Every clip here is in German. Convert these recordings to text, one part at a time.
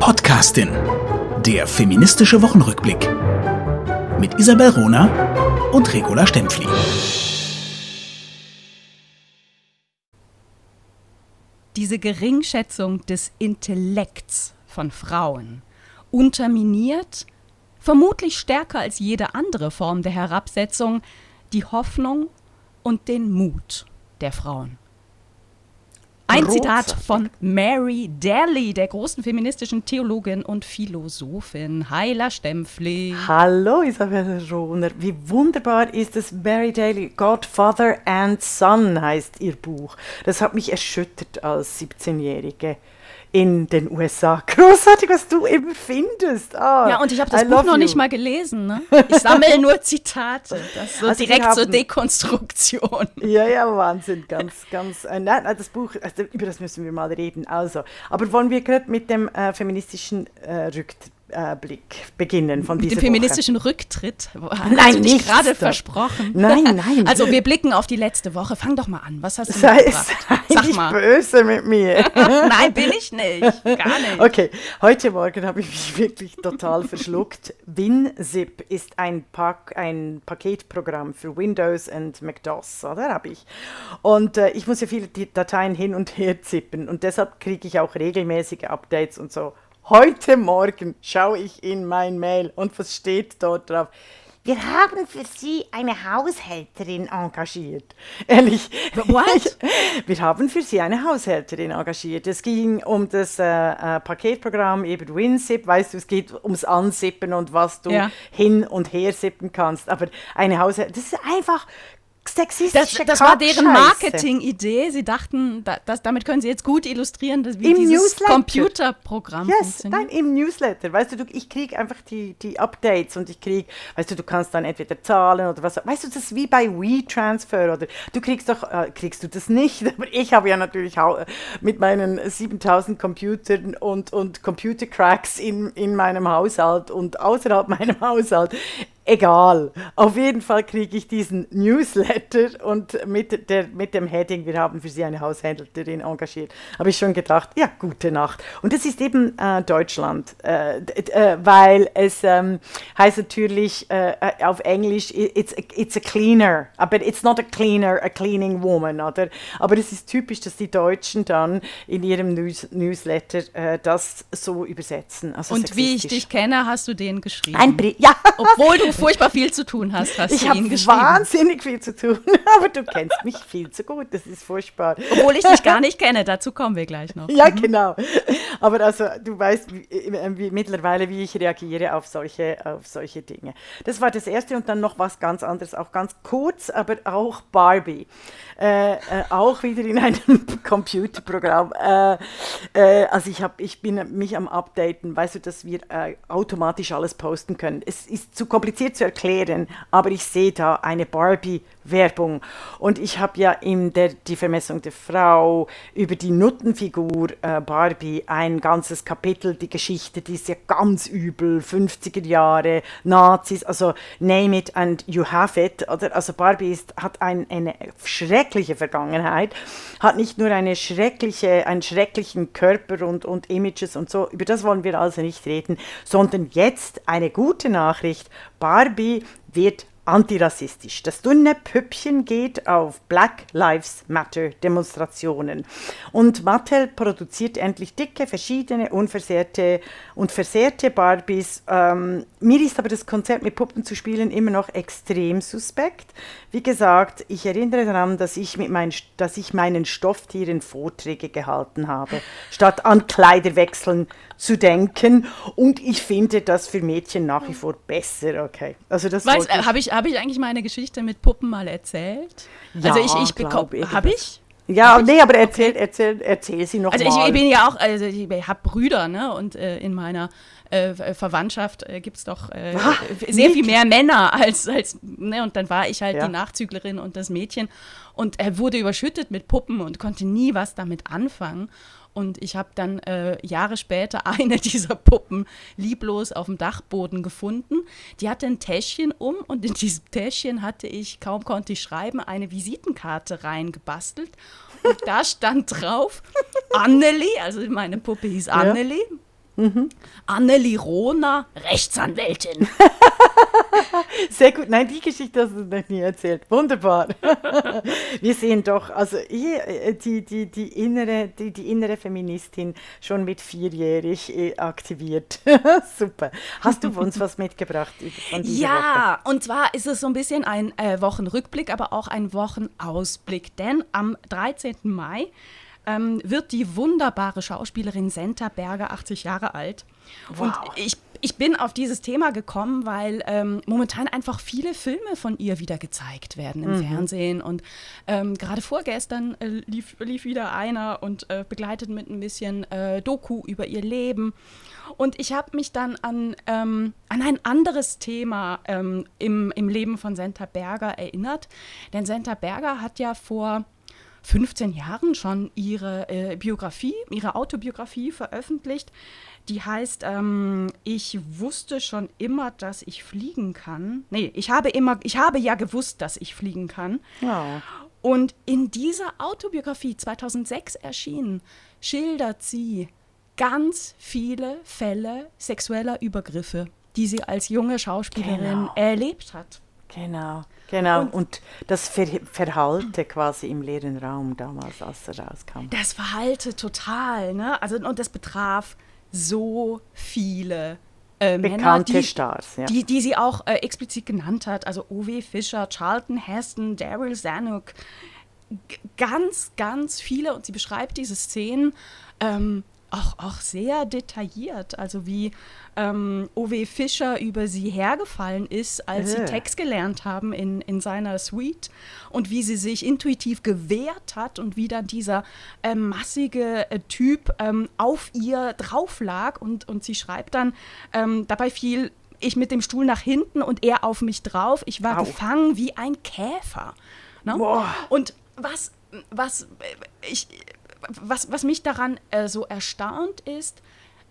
Podcastin. Der feministische Wochenrückblick. Mit Isabel Rona und Regula Stempfli. Diese Geringschätzung des Intellekts von Frauen unterminiert, vermutlich stärker als jede andere Form der Herabsetzung, die Hoffnung und den Mut der Frauen. Ein Zitat von Mary Daly, der großen feministischen Theologin und Philosophin. Heila Stempfli. Hallo Isabelle Rohner, wie wunderbar ist es, Mary Daly, Godfather and Son heißt ihr Buch. Das hat mich erschüttert als 17-Jährige in den USA. Großartig, was du eben findest. Oh, ja, und ich habe das I Buch noch you. nicht mal gelesen. Ne? Ich sammle nur Zitate. Das so also direkt zur Dekonstruktion. Ja, ja, Wahnsinn. Ganz, ganz. Äh, nein, das Buch, also, über das müssen wir mal reden. Also, aber wollen wir gerade mit dem äh, feministischen äh, Rücktritt Blick beginnen von Mit dem feministischen Woche. Rücktritt. Nein, nicht gerade versprochen. Nein, nein. Also wir blicken auf die letzte Woche. Fang doch mal an. Was hast du sei, mitgebracht? Sei Sag nicht mal. böse mit mir. nein, bin ich nicht. Gar nicht. Okay, heute Morgen habe ich mich wirklich total verschluckt. WinZip ist ein, Pack, ein Paketprogramm für Windows und MacDOS, oder? Habe ich. Und äh, ich muss ja viele Dateien hin und her zippen und deshalb kriege ich auch regelmäßige Updates und so Heute Morgen schaue ich in mein Mail und was steht dort drauf? Wir haben für Sie eine Haushälterin engagiert. Ehrlich. What? Wir haben für Sie eine Haushälterin engagiert. Es ging um das äh, äh, Paketprogramm eben WinZip. Weißt du, es geht ums Ansippen und was du ja. hin und her sippen kannst. Aber eine Haushälterin, das ist einfach Das, das war deren Marketing-Idee. Sie dachten, da, das, damit können sie jetzt gut illustrieren, dass, wie Im dieses Newsletter. Computerprogramm yes, funktioniert. Nein, im Newsletter. Weißt du, ich kriege einfach die, die Updates und ich kriege, weißt du, du kannst dann entweder zahlen oder was. Weißt du, das ist wie bei WeTransfer oder du kriegst doch, äh, kriegst du das nicht. Aber ich habe ja natürlich äh, mit meinen 7000 Computern und, und Computercracks in, in meinem Haushalt und außerhalb meinem Haushalt egal. Auf jeden Fall kriege ich diesen Newsletter und mit, der, mit dem Heading, wir haben für Sie eine Haushälterin engagiert, habe ich schon gedacht, ja, gute Nacht. Und das ist eben äh, Deutschland, äh, äh, weil es ähm, heißt natürlich äh, auf Englisch, it's a, it's a cleaner, aber it's not a cleaner, a cleaning woman, oder? Aber es ist typisch, dass die Deutschen dann in ihrem News Newsletter äh, das so übersetzen. Also und wie ich dich kenne, hast du den geschrieben. Ein Brief, ja. Obwohl du furchtbar viel zu tun hast, hast ich du ihn geschrieben. Ich habe wahnsinnig viel zu tun, aber du kennst mich viel zu gut, das ist furchtbar. Obwohl ich dich gar nicht kenne, dazu kommen wir gleich noch. Ja, mhm. genau. Aber also, du weißt wie, wie, mittlerweile, wie ich reagiere auf solche, auf solche Dinge. Das war das Erste und dann noch was ganz anderes, auch ganz kurz, aber auch Barbie. Äh, äh, auch wieder in einem Computerprogramm. Äh, äh, also ich, hab, ich bin mich am Updaten, weißt du, dass wir äh, automatisch alles posten können. Es ist zu kompliziert zu erklären, aber ich sehe da eine Barbie-Werbung. Und ich habe ja in der Die Vermessung der Frau über die Nuttenfigur äh, Barbie ein ganzes Kapitel, die Geschichte, die ist ja ganz übel, 50er Jahre, Nazis, also name it and you have it. Oder? Also Barbie ist, hat ein, eine schreckliche Vergangenheit, hat nicht nur eine schreckliche, einen schrecklichen Körper und, und Images und so, über das wollen wir also nicht reden, sondern jetzt eine gute Nachricht, Barbie wird antirassistisch. Das dünne Püppchen geht auf Black Lives Matter Demonstrationen. Und Mattel produziert endlich dicke, verschiedene, unversehrte und versehrte Barbies. Ähm, mir ist aber das Konzept mit Puppen zu spielen immer noch extrem suspekt. Wie gesagt, ich erinnere daran, dass ich, mit mein, dass ich meinen Stofftieren Vorträge gehalten habe, statt an Kleiderwechseln zu denken. Und ich finde das für Mädchen nach wie vor besser. Okay. Also das habe ich, hab ich eigentlich meine Geschichte mit Puppen mal erzählt? Ja, also ich, ich bekomme, habe ich? Ja, hab nee, aber erzähl, okay. erzähl, erzähl sie noch also mal. Also ich, bin ja auch, also ich habe Brüder, ne? Und äh, in meiner äh, Verwandtschaft äh, gibt es doch äh, Ach, sehr nicht. viel mehr Männer als, als ne? Und dann war ich halt ja. die Nachzüglerin und das Mädchen. Und er wurde überschüttet mit Puppen und konnte nie was damit anfangen. Und ich habe dann äh, Jahre später eine dieser Puppen lieblos auf dem Dachboden gefunden. Die hatte ein Täschchen um und in diesem Täschchen hatte ich, kaum konnte ich schreiben, eine Visitenkarte reingebastelt. Und da stand drauf Annelie, also meine Puppe hieß Annelie. Ja. Mhm. Anneli Rohner, Rechtsanwältin. Sehr gut. Nein, die Geschichte hast du noch nie erzählt. Wunderbar. Wir sehen doch, also äh, die, die, die, innere, die, die innere Feministin schon mit vierjährig äh, aktiviert. Super. Hast du uns was mitgebracht Ja, Woche? und zwar ist es so ein bisschen ein äh, Wochenrückblick, aber auch ein Wochenausblick. Denn am 13. Mai ähm, wird die wunderbare Schauspielerin Senta Berger 80 Jahre alt. Wow. Und ich, ich bin auf dieses Thema gekommen, weil ähm, momentan einfach viele Filme von ihr wieder gezeigt werden im mhm. Fernsehen. Und ähm, gerade vorgestern äh, lief, lief wieder einer und äh, begleitet mit ein bisschen äh, Doku über ihr Leben. Und ich habe mich dann an, ähm, an ein anderes Thema ähm, im, im Leben von Senta Berger erinnert. Denn Senta Berger hat ja vor 15 Jahren schon ihre äh, Biografie, ihre Autobiografie veröffentlicht. Die heißt, ähm, ich wusste schon immer, dass ich fliegen kann. Nee, ich habe immer, ich habe ja gewusst, dass ich fliegen kann. Ja. Und in dieser Autobiografie 2006 erschienen, schildert sie ganz viele Fälle sexueller Übergriffe, die sie als junge Schauspielerin genau. erlebt hat. Genau. Genau, und, und das Ver Verhalte quasi im leeren Raum damals, als er rauskam. Das Verhalte total, ne? Also, und das betraf so viele äh, Bekannte Männer, die, Stars, ja. die, die sie auch äh, explizit genannt hat. Also O.W. Fischer, Charlton Heston, Daryl Zanuck, ganz, ganz viele. Und sie beschreibt diese Szenen ähm, auch, auch sehr detailliert. Also wie ähm, O.W. Fischer über sie hergefallen ist, als äh. sie Text gelernt haben in, in seiner Suite und wie sie sich intuitiv gewehrt hat und wie dann dieser äh, massige äh, Typ ähm, auf ihr drauf lag und, und sie schreibt dann, ähm, dabei fiel ich mit dem Stuhl nach hinten und er auf mich drauf. Ich war Au. gefangen wie ein Käfer. Ne? Und was, was, äh, ich, was, was mich daran äh, so erstaunt ist,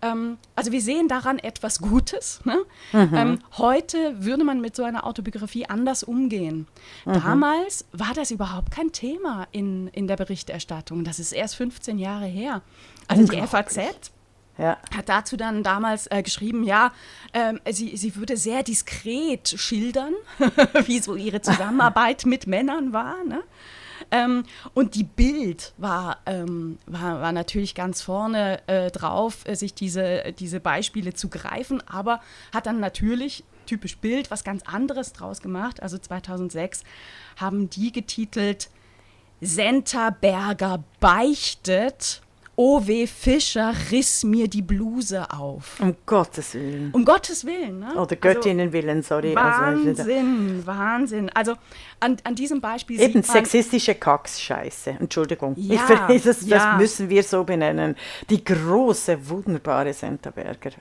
ähm, also wir sehen daran etwas Gutes. Ne? Mhm. Ähm, heute würde man mit so einer Autobiografie anders umgehen. Mhm. Damals war das überhaupt kein Thema in, in der Berichterstattung. Das ist erst 15 Jahre her. Also die FAZ ja. hat dazu dann damals äh, geschrieben, ja, ähm, sie, sie würde sehr diskret schildern, wie so ihre Zusammenarbeit mit Männern war. Ne? Ähm, und die Bild war, ähm, war, war, natürlich ganz vorne äh, drauf, äh, sich diese, diese Beispiele zu greifen, aber hat dann natürlich typisch Bild was ganz anderes draus gemacht. Also 2006 haben die getitelt Senta Berger beichtet O.W. Fischer riss mir die Bluse auf. Um Gottes Willen. Um Gottes Willen. Ne? Oder Göttinnen also, willen, sorry. Wahnsinn, also, Wahnsinn. Also an, an diesem Beispiel Eben sexistische Kackscheiße. Entschuldigung. Ja, ich, das, ja. das müssen wir so benennen. Die große, wunderbare Senta Berger.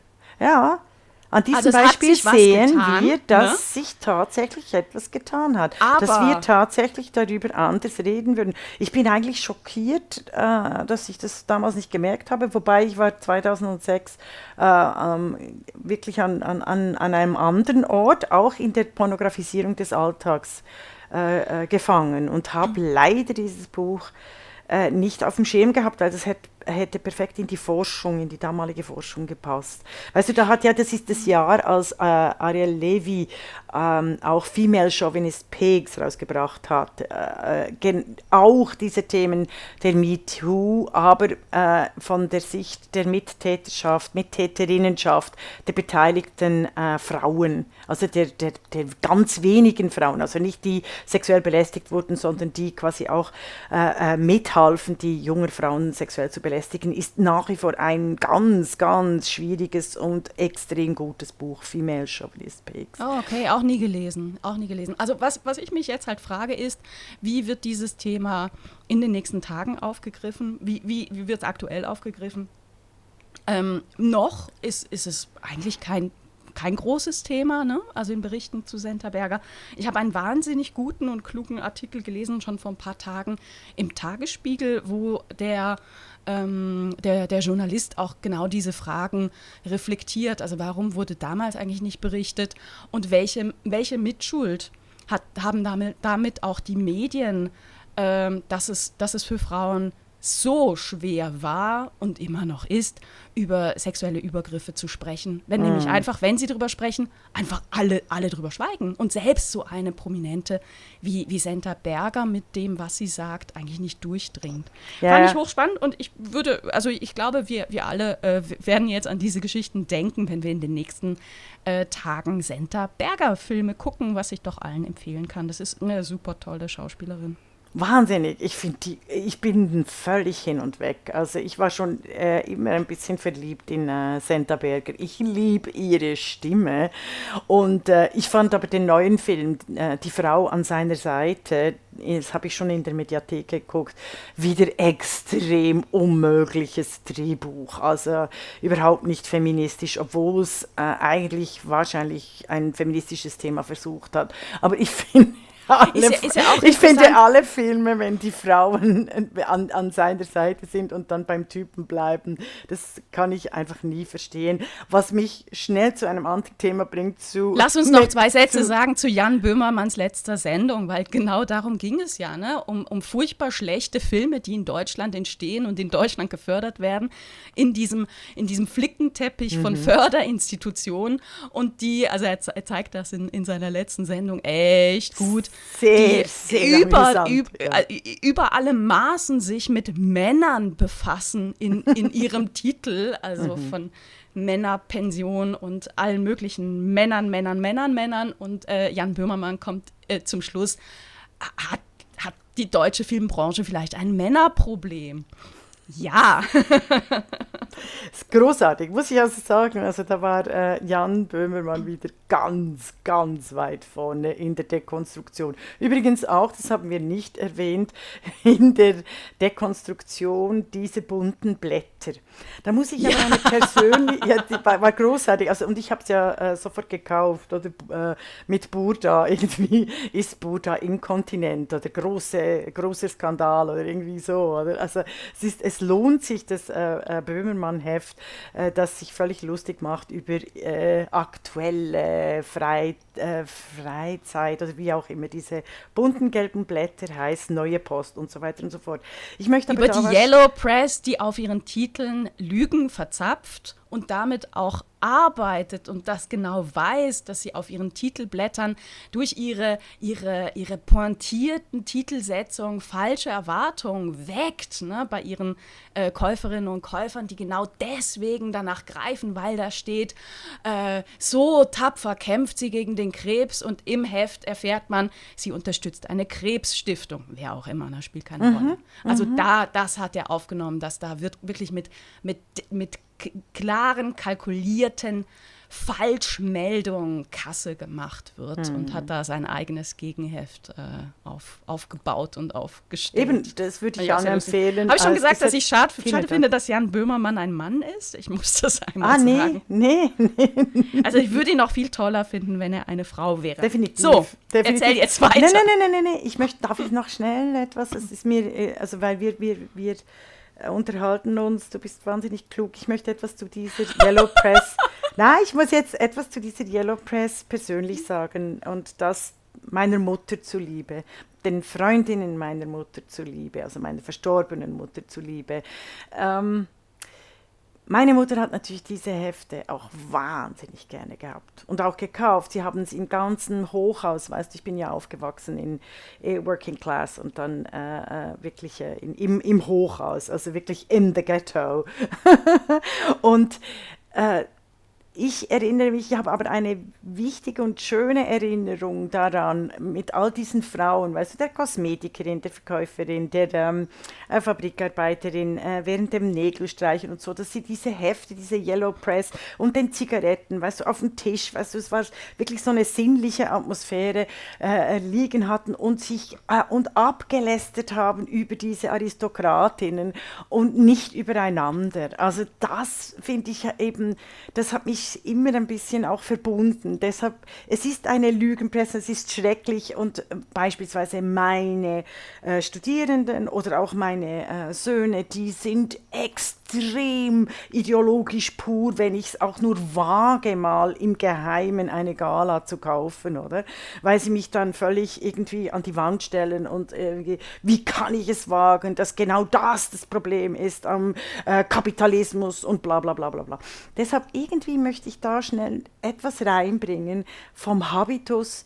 Ja, an diesem also Beispiel sehen getan, wir, dass ne? sich tatsächlich etwas getan hat. Aber dass wir tatsächlich darüber anders reden würden. Ich bin eigentlich schockiert, äh, dass ich das damals nicht gemerkt habe, wobei ich war 2006 äh, ähm, wirklich an, an, an einem anderen Ort, auch in der Pornografisierung des Alltags äh, äh gefangen und habe mhm. leider dieses Buch äh, nicht auf dem Schirm gehabt, weil das hätte hätte perfekt in die Forschung, in die damalige Forschung gepasst. Weißt du, da hat ja, das ist das Jahr, als äh, Ariel Levy ähm, auch Female Chauvinist Pigs rausgebracht hat. Äh, auch diese Themen der MeToo, aber äh, von der Sicht der Mittäterschaft, Mittäterinnenschaft der beteiligten äh, Frauen, also der, der, der ganz wenigen Frauen, also nicht die sexuell belästigt wurden, sondern die quasi auch äh, äh, mithalfen, die jungen Frauen sexuell zu belästigen belästigen, ist nach wie vor ein ganz, ganz schwieriges und extrem gutes Buch, Female Chauvinist Pigs. Oh, okay, auch nie gelesen, auch nie gelesen. Also was, was ich mich jetzt halt frage ist, wie wird dieses Thema in den nächsten Tagen aufgegriffen? Wie, wie, wie wird es aktuell aufgegriffen? Ähm, noch ist, ist es eigentlich kein kein großes Thema, ne? also in Berichten zu Senta Berger. Ich habe einen wahnsinnig guten und klugen Artikel gelesen, schon vor ein paar Tagen im Tagesspiegel, wo der ähm, der, der Journalist auch genau diese Fragen reflektiert. Also warum wurde damals eigentlich nicht berichtet und welche, welche Mitschuld hat, haben damit, damit auch die Medien, ähm, dass, es, dass es für Frauen so schwer war und immer noch ist, über sexuelle Übergriffe zu sprechen. Wenn mm. nämlich einfach, wenn sie darüber sprechen, einfach alle, alle drüber schweigen. Und selbst so eine Prominente wie, wie Senta Berger mit dem, was sie sagt, eigentlich nicht durchdringt. Ja. Fand ich hochspannend und ich würde, also ich glaube, wir, wir alle äh, werden jetzt an diese Geschichten denken, wenn wir in den nächsten äh, Tagen Senta Berger Filme gucken, was ich doch allen empfehlen kann. Das ist eine super tolle Schauspielerin. Wahnsinnig. Ich finde die, ich bin völlig hin und weg. Also ich war schon äh, immer ein bisschen verliebt in äh, Senta Berger. Ich liebe ihre Stimme. Und äh, ich fand aber den neuen Film, äh, Die Frau an seiner Seite, das habe ich schon in der Mediathek geguckt, wieder extrem unmögliches Drehbuch. Also überhaupt nicht feministisch, obwohl es äh, eigentlich wahrscheinlich ein feministisches Thema versucht hat. Aber ich finde alle, ist ist ja ich finde alle Filme, wenn die Frauen an, an seiner Seite sind und dann beim Typen bleiben, das kann ich einfach nie verstehen. Was mich schnell zu einem anderen Thema bringt. Zu, Lass uns noch zwei Sätze sagen zu Jan Böhmermanns letzter Sendung, weil genau darum ging es ja, ne? um, um furchtbar schlechte Filme, die in Deutschland entstehen und in Deutschland gefördert werden, in diesem, in diesem Flickenteppich mhm. von Förderinstitutionen und die, also er, er zeigt das in, in seiner letzten Sendung echt gut sehr, sehr über, über. Äh, über alle Maßen sich mit Männern befassen in, in ihrem Titel, also mhm. von Männerpension und allen möglichen Männern, Männern, Männern, Männern. Und äh, Jan Böhmermann kommt äh, zum Schluss, hat, hat die deutsche Filmbranche vielleicht ein Männerproblem? Ja. ist großartig, muss ich also sagen. Also da war äh, Jan Böhmermann wieder ganz, ganz weit vorne in der Dekonstruktion. Übrigens auch, das haben wir nicht erwähnt, in der Dekonstruktion diese bunten Blätter. Da muss ich ja. aber eine persönliche, ja, die war, war, großartig. Also, und ich habe es ja äh, sofort gekauft oder äh, mit Burda. Irgendwie ist Burda inkontinent oder große, großer Skandal oder irgendwie so. Oder? Also es, ist, es lohnt sich, das äh, äh Böhmermann-Heft, äh, das sich völlig lustig macht über äh, aktuelle Frei, Freizeit oder wie auch immer. Diese bunten gelben Blätter heißt Neue Post und so weiter und so fort. Ich möchte über die Yellow Press, die auf ihren Titeln Lügen verzapft und damit auch arbeitet und das genau weiß, dass sie auf ihren Titelblättern durch ihre, ihre, ihre pointierten Titelsetzungen falsche Erwartungen weckt ne, bei ihren äh, Käuferinnen und Käufern, die genau deswegen danach greifen, weil da steht, äh, so tapfer kämpft sie gegen den Krebs und im Heft erfährt man, sie unterstützt eine Krebsstiftung, wer auch immer, das spielt keine mhm, Rolle. Also mhm. da, das hat er aufgenommen, dass da wird wirklich mit, mit, mit klaren, kalkulierten Falschmeldung Kasse gemacht wird mhm. und hat da sein eigenes Gegenheft äh, auf, aufgebaut und aufgestellt. Eben, das würde ich auch empfehlen. Habe ich schon gesagt, dass ich schade, schade finde, dass Jan Böhmermann ein Mann ist? Ich muss das einmal ah, nee, sagen. Nee, nee. Also ich würde ihn noch viel toller finden, wenn er eine Frau wäre. Definitiv. So, definitiv. erzähl jetzt weiter. Nein, nein, nein, nein, nein. Ich möchte, darf ich noch schnell etwas? Es ist mir, äh, also weil wir, wir, wir unterhalten uns, du bist wahnsinnig klug. Ich möchte etwas zu dieser Yellow Press. Nein, ich muss jetzt etwas zu dieser Yellow Press persönlich sagen und das meiner Mutter zuliebe, den Freundinnen meiner Mutter zuliebe, also meiner verstorbenen Mutter zuliebe. Ähm, meine Mutter hat natürlich diese Hefte auch wahnsinnig gerne gehabt und auch gekauft. Sie haben es im ganzen Hochhaus, weißt du, ich bin ja aufgewachsen in eh, Working Class und dann äh, äh wirklich äh, in, im, im Hochhaus, also wirklich in the ghetto. und äh, ich erinnere mich, ich habe aber eine wichtige und schöne Erinnerung daran, mit all diesen Frauen, weißt du, der Kosmetikerin, der Verkäuferin, der ähm, äh, Fabrikarbeiterin, äh, während dem Nägelstreichen und so, dass sie diese Hefte, diese Yellow Press und den Zigaretten, weißt du, auf dem Tisch, weißt du, es war wirklich so eine sinnliche Atmosphäre äh, liegen hatten und sich äh, und abgelästert haben über diese Aristokratinnen und nicht übereinander. Also das finde ich eben, das hat mich immer ein bisschen auch verbunden. Deshalb, es ist eine Lügenpresse, es ist schrecklich und äh, beispielsweise meine äh, Studierenden oder auch meine äh, Söhne, die sind extrem ideologisch pur, wenn ich es auch nur wage, mal im Geheimen eine Gala zu kaufen, oder? Weil sie mich dann völlig irgendwie an die Wand stellen und irgendwie, wie kann ich es wagen, dass genau das das Problem ist am äh, Kapitalismus und bla bla bla bla bla. Deshalb irgendwie möchte ich da schnell etwas reinbringen vom Habitus,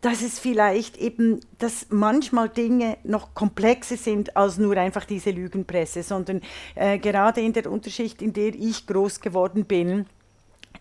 dass es vielleicht eben, dass manchmal Dinge noch komplexer sind als nur einfach diese Lügenpresse, sondern äh, gerade in der Unterschicht, in der ich groß geworden bin,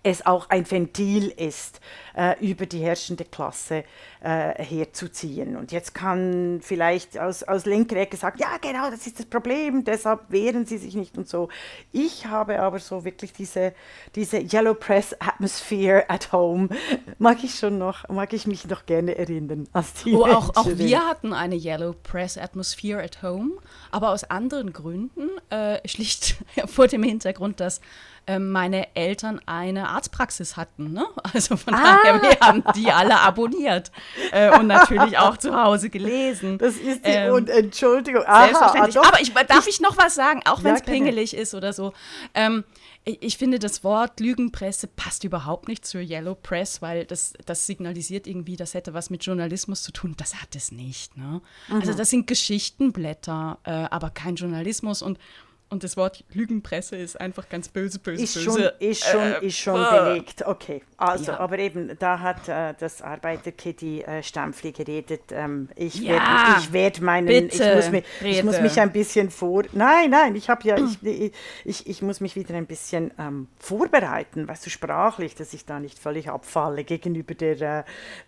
es auch ein Ventil ist, äh, über die herrschende Klasse äh, herzuziehen. Und jetzt kann vielleicht aus, aus linker Ecke sagen, ja genau, das ist das Problem, deshalb wehren sie sich nicht und so. Ich habe aber so wirklich diese, diese Yellow Press Atmosphere at home, mag ich schon noch, mag ich mich noch gerne erinnern. Als oh, auch, auch wir hatten eine Yellow Press Atmosphere at home, aber aus anderen Gründen, äh, schlicht vor dem Hintergrund, dass ähm, meine Eltern eine Arztpraxis hatten. Ne? Also von ah. daher, wir haben die alle abonniert äh, und natürlich auch zu Hause gelesen. Das ist die ähm, und Entschuldigung. Aha, selbstverständlich. Aber ich, darf ich noch was sagen, auch wenn es ja, pingelig ist oder so. Ähm, ich, finde, das Wort Lügenpresse passt überhaupt nicht zur Yellow Press, weil das, das signalisiert irgendwie, das hätte was mit Journalismus zu tun. Das hat es nicht. Ne? Also das sind Geschichtenblätter, äh, aber kein Journalismus. Und und das Wort Lügenpresse ist einfach ganz böse, böse, ist böse. Schon, ist schon, äh, ist schon äh, belegt. Okay, also, ja. aber eben, da hat äh, das Arbeiterkitty äh, Stampfli geredet. Ähm, ich ja, werde werd meinen, ich muss, mich, ich muss mich ein bisschen vor... Nein, nein, ich habe ja, ich, ich, ich muss mich wieder ein bisschen ähm, vorbereiten, weißt du, sprachlich, dass ich da nicht völlig abfalle gegenüber der, äh,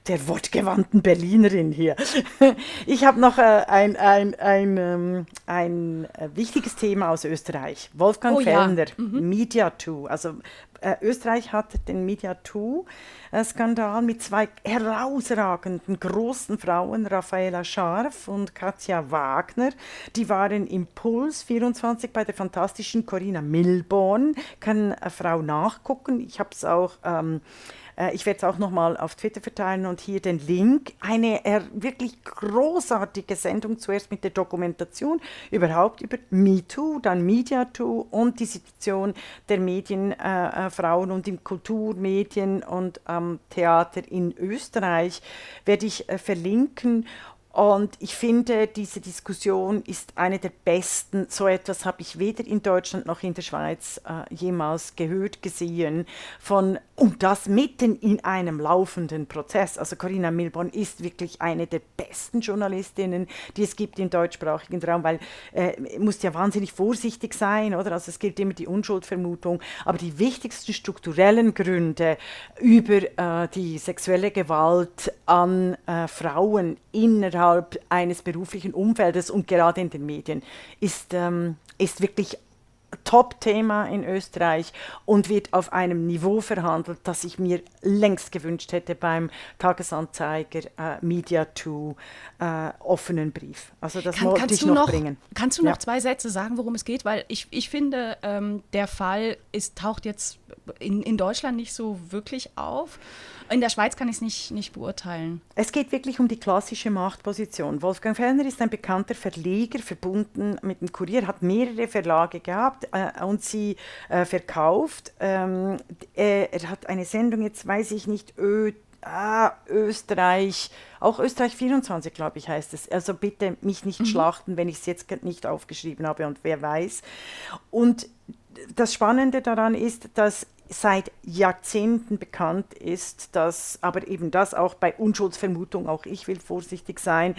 der wortgewandten Berlinerin hier. ich habe noch äh, ein, ein, ein, ähm, ein äh, wichtiges Thema aus Österreich. Wolfgang oh, Fellner, ja. mhm. Media 2. Also äh, Österreich hat den Media 2-Skandal mit zwei herausragenden großen Frauen, Raffaella Scharf und Katja Wagner. Die waren im Puls 24 bei der fantastischen Corinna Milborn. Kann eine Frau nachgucken. Ich habe es auch. Ähm, äh, ich werde es auch nochmal auf Twitter verteilen und hier den Link. Eine äh, wirklich großartige Sendung, zuerst mit der Dokumentation überhaupt über MeToo, dann MediaToo und die Situation der Medienfrauen äh, und im Kulturmedien und ähm, Theater in Österreich werde ich äh, verlinken und ich finde, diese Diskussion ist eine der besten. So etwas habe ich weder in Deutschland noch in der Schweiz äh, jemals gehört, gesehen. Von, und das mitten in einem laufenden Prozess. Also Corinna Milborn ist wirklich eine der besten Journalistinnen, die es gibt im deutschsprachigen Raum, weil äh, muss ja wahnsinnig vorsichtig sein, oder? Also es gilt immer die Unschuldvermutung. Aber die wichtigsten strukturellen Gründe über äh, die sexuelle Gewalt an äh, Frauen innerhalb innerhalb eines beruflichen Umfeldes und gerade in den Medien ist, ähm, ist wirklich Top-Thema in Österreich und wird auf einem Niveau verhandelt, das ich mir längst gewünscht hätte beim Tagesanzeiger äh, Media 2 äh, offenen Brief. Also das Kann, wollte ich noch, noch, bringen. Kannst du noch ja. zwei Sätze sagen, worum es geht? Weil ich, ich finde, ähm, der Fall ist, taucht jetzt in, in Deutschland nicht so wirklich auf. In der Schweiz kann ich es nicht, nicht beurteilen. Es geht wirklich um die klassische Machtposition. Wolfgang Fellner ist ein bekannter Verleger, verbunden mit dem Kurier, hat mehrere Verlage gehabt äh, und sie äh, verkauft. Ähm, er, er, hat eine Sendung, jetzt weiß ich nicht, Ö Ah, Österreich, auch Österreich 24, glaube ich, heißt es. Also bitte mich nicht mhm. schlachten, wenn ich es jetzt nicht aufgeschrieben habe und wer weiß. Und das Spannende daran ist, dass seit Jahrzehnten bekannt ist, dass aber eben das auch bei Unschuldsvermutung, auch ich will vorsichtig sein,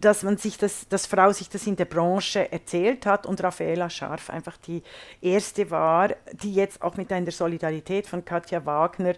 dass man sich das, dass Frau sich das in der Branche erzählt hat und Raffaella Scharf einfach die erste war, die jetzt auch mit einer Solidarität von Katja Wagner,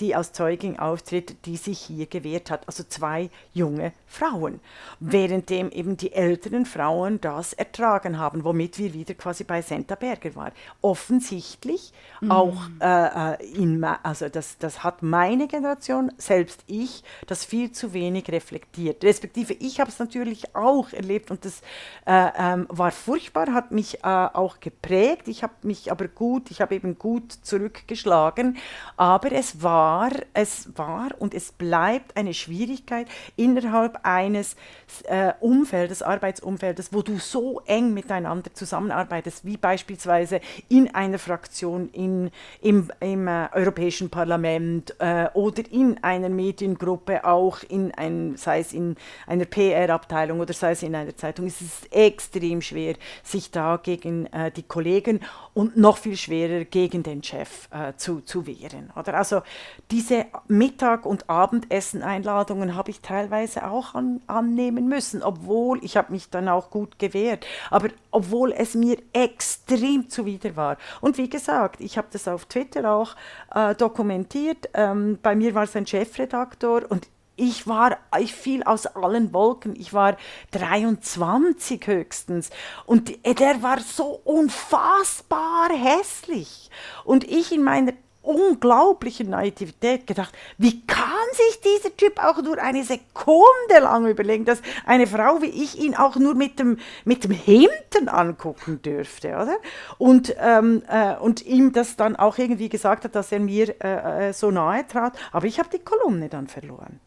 die als Zeugin auftritt, die sich hier gewehrt hat. Also zwei junge Frauen, währenddem eben die älteren Frauen das ertragen haben, womit wir wieder quasi bei Senta Berger waren. Offensichtlich mhm. auch äh, äh, in, also das, das hat meine Generation, selbst ich, das viel zu wenig reflektiert. Respektive ich habe es natürlich auch erlebt und das äh, ähm, war furchtbar, hat mich äh, auch geprägt. Ich habe mich aber gut, ich habe eben gut zurückgeschlagen, aber es war, es war und es bleibt eine Schwierigkeit innerhalb eines äh, Umfeldes, Arbeitsumfeldes, wo du so eng miteinander zusammenarbeitest, wie beispielsweise in einer Fraktion in, im, im äh, Europäischen Parlament äh, oder in einer Mediengruppe, auch in ein, sei es in einer PR-Abteilung oder sei es in einer Zeitung. Es ist extrem schwer, sich da gegen äh, die Kollegen und noch viel schwerer gegen den Chef äh, zu, zu wehren. Oder? Also diese Mittag- und Abendessen-Einladungen habe ich teilweise auch an, annehmen müssen, obwohl ich habe mich dann auch gut gewehrt, aber obwohl es mir extrem zuwider war. Und wie gesagt, ich habe das auf Twitter auch äh, dokumentiert. Ähm, bei mir war es ein Chefredaktor und ich war, ich fiel aus allen Wolken. Ich war 23 höchstens. Und der war so unfassbar hässlich. Und ich in meiner unglaublichen Naivität gedacht, wie kann sich dieser Typ auch nur eine Sekunde lang überlegen, dass eine Frau wie ich ihn auch nur mit dem, mit dem Hemden angucken dürfte, oder? Und, ähm, äh, und ihm das dann auch irgendwie gesagt hat, dass er mir äh, äh so nahe trat. Aber ich habe die Kolumne dann verloren.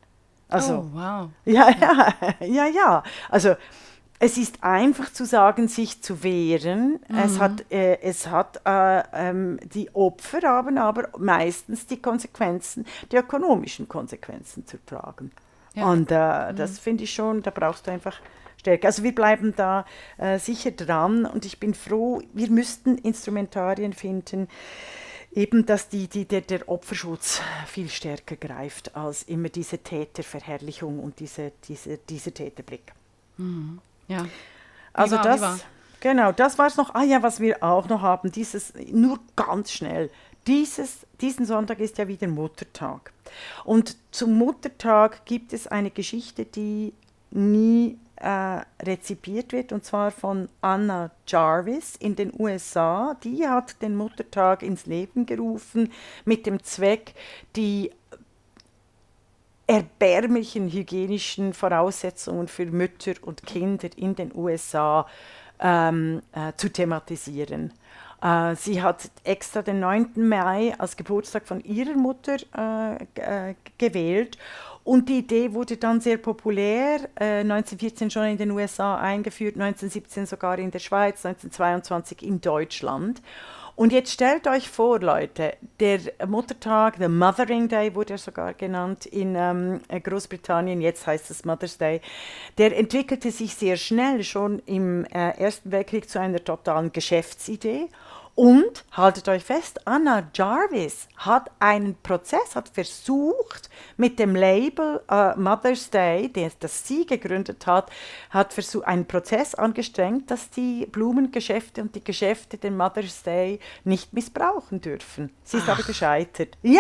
Also, oh, wow. Ja, ja, ja, ja. Also, es ist einfach zu sagen, sich zu wehren. Mhm. Es hat, äh, es hat äh, ähm, die Opfer haben aber meistens die Konsequenzen, die ökonomischen Konsequenzen zu tragen. Ja. Und äh, mhm. das finde ich schon, da brauchst du einfach Stärke. Also wir bleiben da äh, sicher dran und ich bin froh, wir müssten Instrumentarien finden, eben, dass die, die, der, der Opferschutz viel stärker greift als immer diese Täterverherrlichung und diese, diese, dieser Täterblick. Mhm. Ja. Also war, das, genau, das war es noch. Ah ja, was wir auch noch haben, dieses, nur ganz schnell, dieses, diesen Sonntag ist ja wieder Muttertag. Und zum Muttertag gibt es eine Geschichte, die nie äh, rezipiert wird, und zwar von Anna Jarvis in den USA. Die hat den Muttertag ins Leben gerufen mit dem Zweck, die erbärmlichen hygienischen Voraussetzungen für Mütter und Kinder in den USA ähm, äh, zu thematisieren. Äh, sie hat extra den 9. Mai als Geburtstag von ihrer Mutter äh, gewählt und die Idee wurde dann sehr populär, äh, 1914 schon in den USA eingeführt, 1917 sogar in der Schweiz, 1922 in Deutschland. Und jetzt stellt euch vor, Leute, der Muttertag, der Mothering Day wurde er sogar genannt in ähm, Großbritannien, jetzt heißt es Mother's Day, der entwickelte sich sehr schnell schon im äh, Ersten Weltkrieg zu einer totalen Geschäftsidee und haltet euch fest, Anna Jarvis hat einen Prozess, hat versucht mit dem Label uh, Mother's Day, das, das sie gegründet hat, hat versucht, einen Prozess angestrengt, dass die Blumengeschäfte und die Geschäfte den Mother's Day nicht missbrauchen dürfen. Sie ist Ach. aber gescheitert. Ja,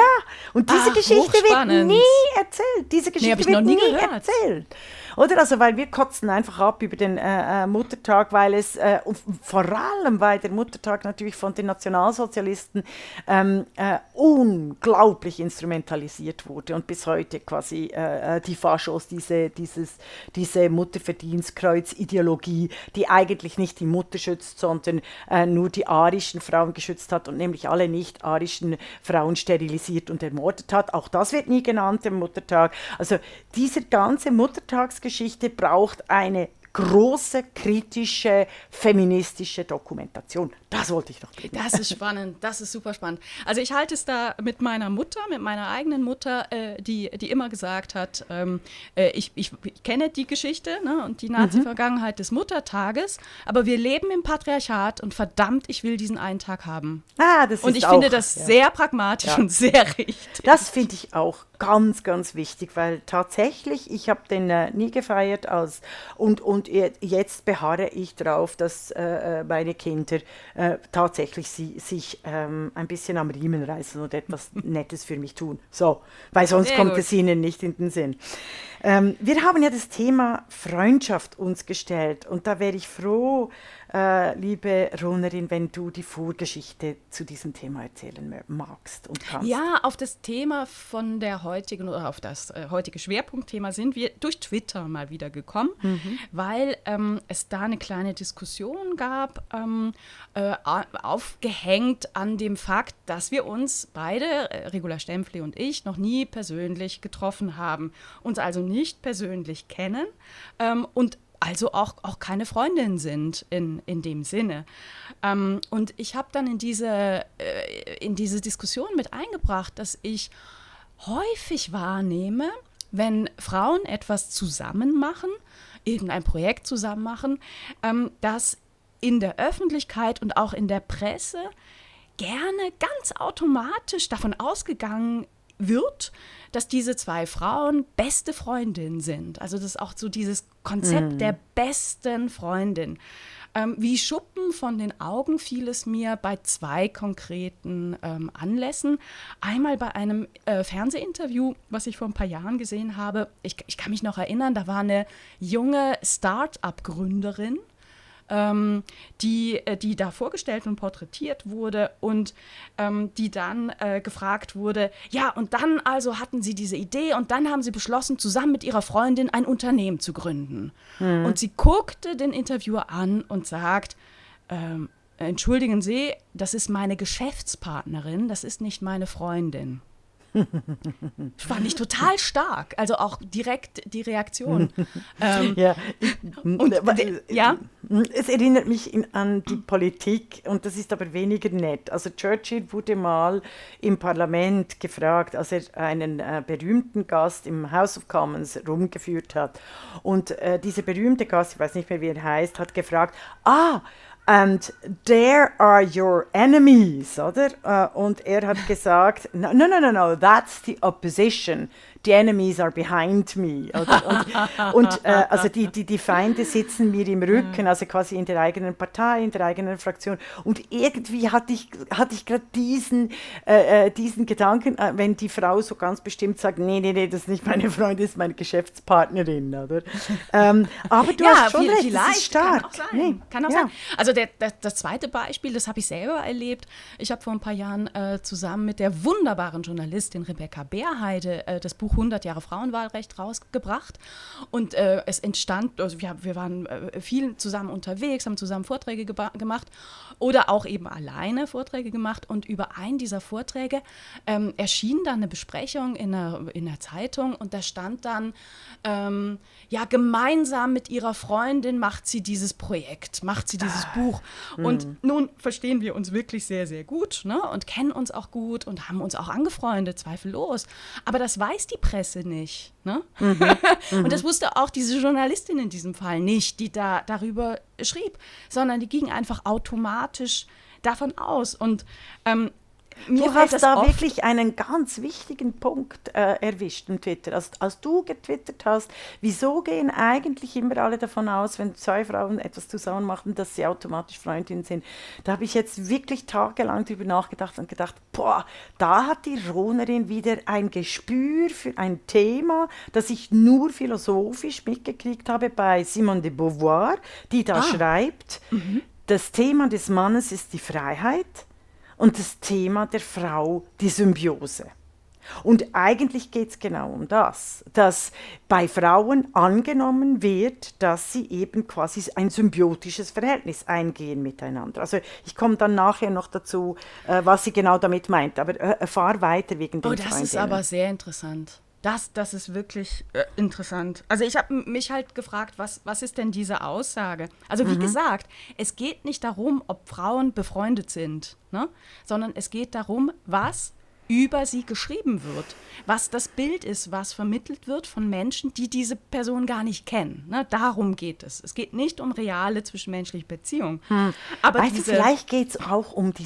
und diese Ach, Geschichte wird nie erzählt. Diese Geschichte nee, wird nie, nie erzählt. Oder? Also, weil wir kotzen einfach ab über den äh, äh, Muttertag, weil es äh, vor allem, weil der Muttertag natürlich von den Nationalsozialisten ähm, äh, unglaublich instrumentalisiert wurde und bis heute quasi äh, äh, die Faschos diese, dieses, diese Mutterverdienstkreuz-Ideologie, die eigentlich nicht die Mutter schützt, sondern nur die arischen Frauen geschützt hat und nämlich alle nicht-arischen Frauen sterilisiert und ermordet hat. Auch das wird nie genannt im Muttertag. Also dieser ganze Muttertagsgeschichte Geschichte braucht eine große, kritische, feministische Dokumentation. Das wollte ich noch bringen. Das ist spannend, das ist super spannend. Also ich halte es da mit meiner Mutter, mit meiner eigenen Mutter, äh, die, die immer gesagt hat, ähm, äh, ich, ich, ich, kenne die Geschichte ne, und die Nazi-Vergangenheit mhm. des Muttertages, aber wir leben im Patriarchat und verdammt, ich will diesen einen Tag haben. Ah, das und ich auch, finde das ja. sehr pragmatisch ja. und sehr richtig. Das finde ich auch ganz, ganz wichtig, weil tatsächlich, ich habe den äh, nie gefeiert als und, und jetzt beharre ich darauf, dass äh, äh, meine Kinder äh, tatsächlich sie, sich ähm, ein bisschen am Riemen reißen und etwas Nettes für mich tun. So, weil sonst Sehr kommt gut. es ihnen nicht in den Sinn. Ähm, wir haben ja das Thema Freundschaft uns gestellt und da wäre ich froh, äh, liebe Runnerin, wenn du die Vorgeschichte zu diesem Thema erzählen magst und kannst. Ja, auf das Thema von der heutigen oder auf das äh, heutige Schwerpunktthema sind wir durch Twitter mal wieder gekommen, mhm. weil ähm, es da eine kleine Diskussion gab, ähm, äh, aufgehängt an dem Fakt, dass wir uns beide, äh, Regula Stempfli und ich, noch nie persönlich getroffen haben, uns also nicht persönlich kennen ähm, und also auch, auch keine Freundin sind in, in dem Sinne. Ähm, und ich habe dann in diese, äh, in diese Diskussion mit eingebracht, dass ich häufig wahrnehme, wenn Frauen etwas zusammen machen, irgendein Projekt zusammen machen, ähm, dass in der Öffentlichkeit und auch in der Presse gerne ganz automatisch davon ausgegangen wird, dass diese zwei Frauen beste Freundinnen sind. Also das ist auch so dieses Konzept mm. der besten Freundin. Ähm, wie Schuppen von den Augen fiel es mir bei zwei konkreten ähm, Anlässen. Einmal bei einem äh, Fernsehinterview, was ich vor ein paar Jahren gesehen habe. Ich, ich kann mich noch erinnern, da war eine junge Start-up-Gründerin ähm, die, äh, die da vorgestellt und porträtiert wurde und ähm, die dann äh, gefragt wurde, ja, und dann also hatten sie diese Idee und dann haben sie beschlossen, zusammen mit ihrer Freundin ein Unternehmen zu gründen. Mhm. Und sie guckte den Interviewer an und sagt, ähm, entschuldigen Sie, das ist meine Geschäftspartnerin, das ist nicht meine Freundin. Fand ich total stark. Also auch direkt die Reaktion. ähm, ja. Und, ja. Es erinnert mich in, an die Politik und das ist aber weniger nett. Also Churchill wurde mal im Parlament gefragt, als er einen äh, berühmten Gast im House of Commons rumgeführt hat. Und äh, dieser berühmte Gast, ich weiß nicht mehr, wie er heißt, hat gefragt, ah, and there are your enemies, oder? Uh, und er hat gesagt, no, no, no, no, that's the opposition the enemies are behind me. Oder? Und, und äh, also die, die, die Feinde sitzen mir im Rücken, also quasi in der eigenen Partei, in der eigenen Fraktion. Und irgendwie hatte ich, hatte ich gerade diesen, äh, äh, diesen Gedanken, äh, wenn die Frau so ganz bestimmt sagt, nee, nee, nee, das ist nicht meine Freundin, das ist meine Geschäftspartnerin, oder? Ähm, aber du ja, hast schon recht, das ist stark. Kann auch sein. Nee, kann auch ja. sein. Also der, der, das zweite Beispiel, das habe ich selber erlebt. Ich habe vor ein paar Jahren äh, zusammen mit der wunderbaren Journalistin Rebecca Beerheide äh, das Buch Buch 100 Jahre Frauenwahlrecht rausgebracht. Und äh, es entstand, also wir, wir waren äh, viel zusammen unterwegs, haben zusammen Vorträge gemacht oder auch eben alleine Vorträge gemacht. Und über einen dieser Vorträge ähm, erschien dann eine Besprechung in der, in der Zeitung und da stand dann, ähm, ja, gemeinsam mit ihrer Freundin macht sie dieses Projekt, macht sie dieses ah. Buch. Und hm. nun verstehen wir uns wirklich sehr, sehr gut ne? und kennen uns auch gut und haben uns auch angefreundet, zweifellos. Aber das weiß die Presse nicht. Ne? Mhm. und das wusste auch diese Journalistin in diesem Fall nicht, die da darüber schrieb, sondern die ging einfach automatisch davon aus. Und ähm, mir du hast da wirklich einen ganz wichtigen Punkt äh, erwischt im Twitter. Als, als du getwittert hast, wieso gehen eigentlich immer alle davon aus, wenn zwei Frauen etwas zusammen machen, dass sie automatisch Freundinnen sind? Da habe ich jetzt wirklich tagelang drüber nachgedacht und gedacht, boah, da hat die Ronerin wieder ein Gespür für ein Thema, das ich nur philosophisch mitgekriegt habe bei Simone de Beauvoir, die da ah. schreibt, mhm. das Thema des Mannes ist die Freiheit und das Thema der Frau die Symbiose. Und eigentlich geht es genau um das, dass bei Frauen angenommen wird, dass sie eben quasi ein symbiotisches Verhältnis eingehen miteinander. Also ich komme dann nachher noch dazu, äh, was sie genau damit meint, aber äh, fahr weiter wegen den Oh, das Freundinnen. ist aber sehr interessant. Das, das ist wirklich äh, interessant. Also ich habe mich halt gefragt, was, was ist denn diese Aussage? Also wie mhm. gesagt, es geht nicht darum, ob Frauen befreundet sind, ne? sondern es geht darum, was über sie geschrieben wird, was das Bild ist, was vermittelt wird von Menschen, die diese Person gar nicht kennen. Ne? Darum geht es. Es geht nicht um reale zwischenmenschliche Beziehungen. Hm. Aber weißt du, vielleicht geht es auch um, die,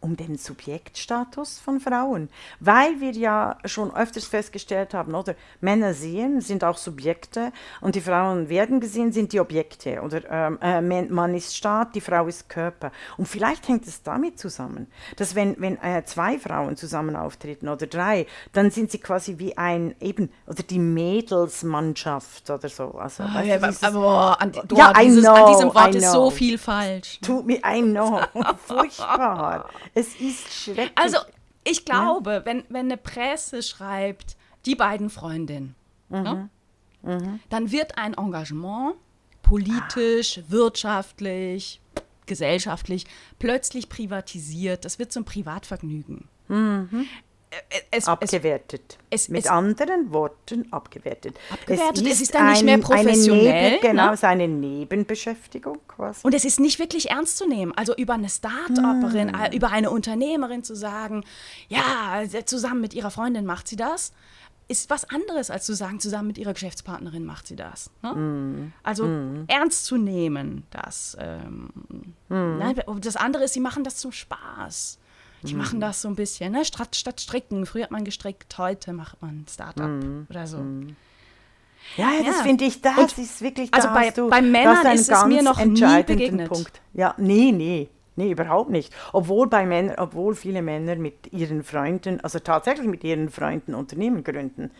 um den Subjektstatus von Frauen, weil wir ja schon öfters festgestellt haben, oder Männer sehen, sind auch Subjekte und die Frauen werden gesehen, sind die Objekte. Oder ähm, äh, Mann ist Staat, die Frau ist Körper. Und vielleicht hängt es damit zusammen, dass wenn, wenn äh, zwei Frauen zusammen zusammen auftreten oder drei, dann sind sie quasi wie ein eben oder die Mädelsmannschaft oder so. Also, oh, ja, dieses, aber an, du, ja, dieses, know, an diesem Wort ist so viel falsch. Tut mir, I know, furchtbar. es ist schrecklich. Also ich glaube, ja. wenn, wenn eine Presse schreibt, die beiden Freundinnen, mhm. ne, mhm. dann wird ein Engagement politisch, ah. wirtschaftlich, gesellschaftlich plötzlich privatisiert. Das wird zum Privatvergnügen. Mhm. Es, abgewertet. Es, Mit anderen Worten abgewertet. Abgewertet, es ist, es ist dann nicht mehr professionell. Neben, genau, ne? seine Nebenbeschäftigung quasi. Und es ist nicht wirklich ernst zu nehmen. Also über eine Start-Upperin, hm. über eine Unternehmerin zu sagen, ja, zusammen mit ihrer Freundin macht sie das ist was anderes, als zu sagen, zusammen mit ihrer Geschäftspartnerin macht sie das. Ne? Mm. Also mm. ernst zu nehmen, das. Ähm, mm. ne? Das andere ist, sie machen das zum Spaß. Die machen das so ein bisschen, ne? statt, statt stricken. Früher hat man gestrickt, heute macht man Startup oder so. Ja, ja, das finde ich, das Und, ist wirklich, da also bei, du, bei Männern ist es mir noch nie begegnet. Punkt. Ja, nee, nee. Nee, überhaupt nicht. Obwohl, bei Männer, obwohl viele Männer mit ihren Freunden, also tatsächlich mit ihren Freunden Unternehmen gründen,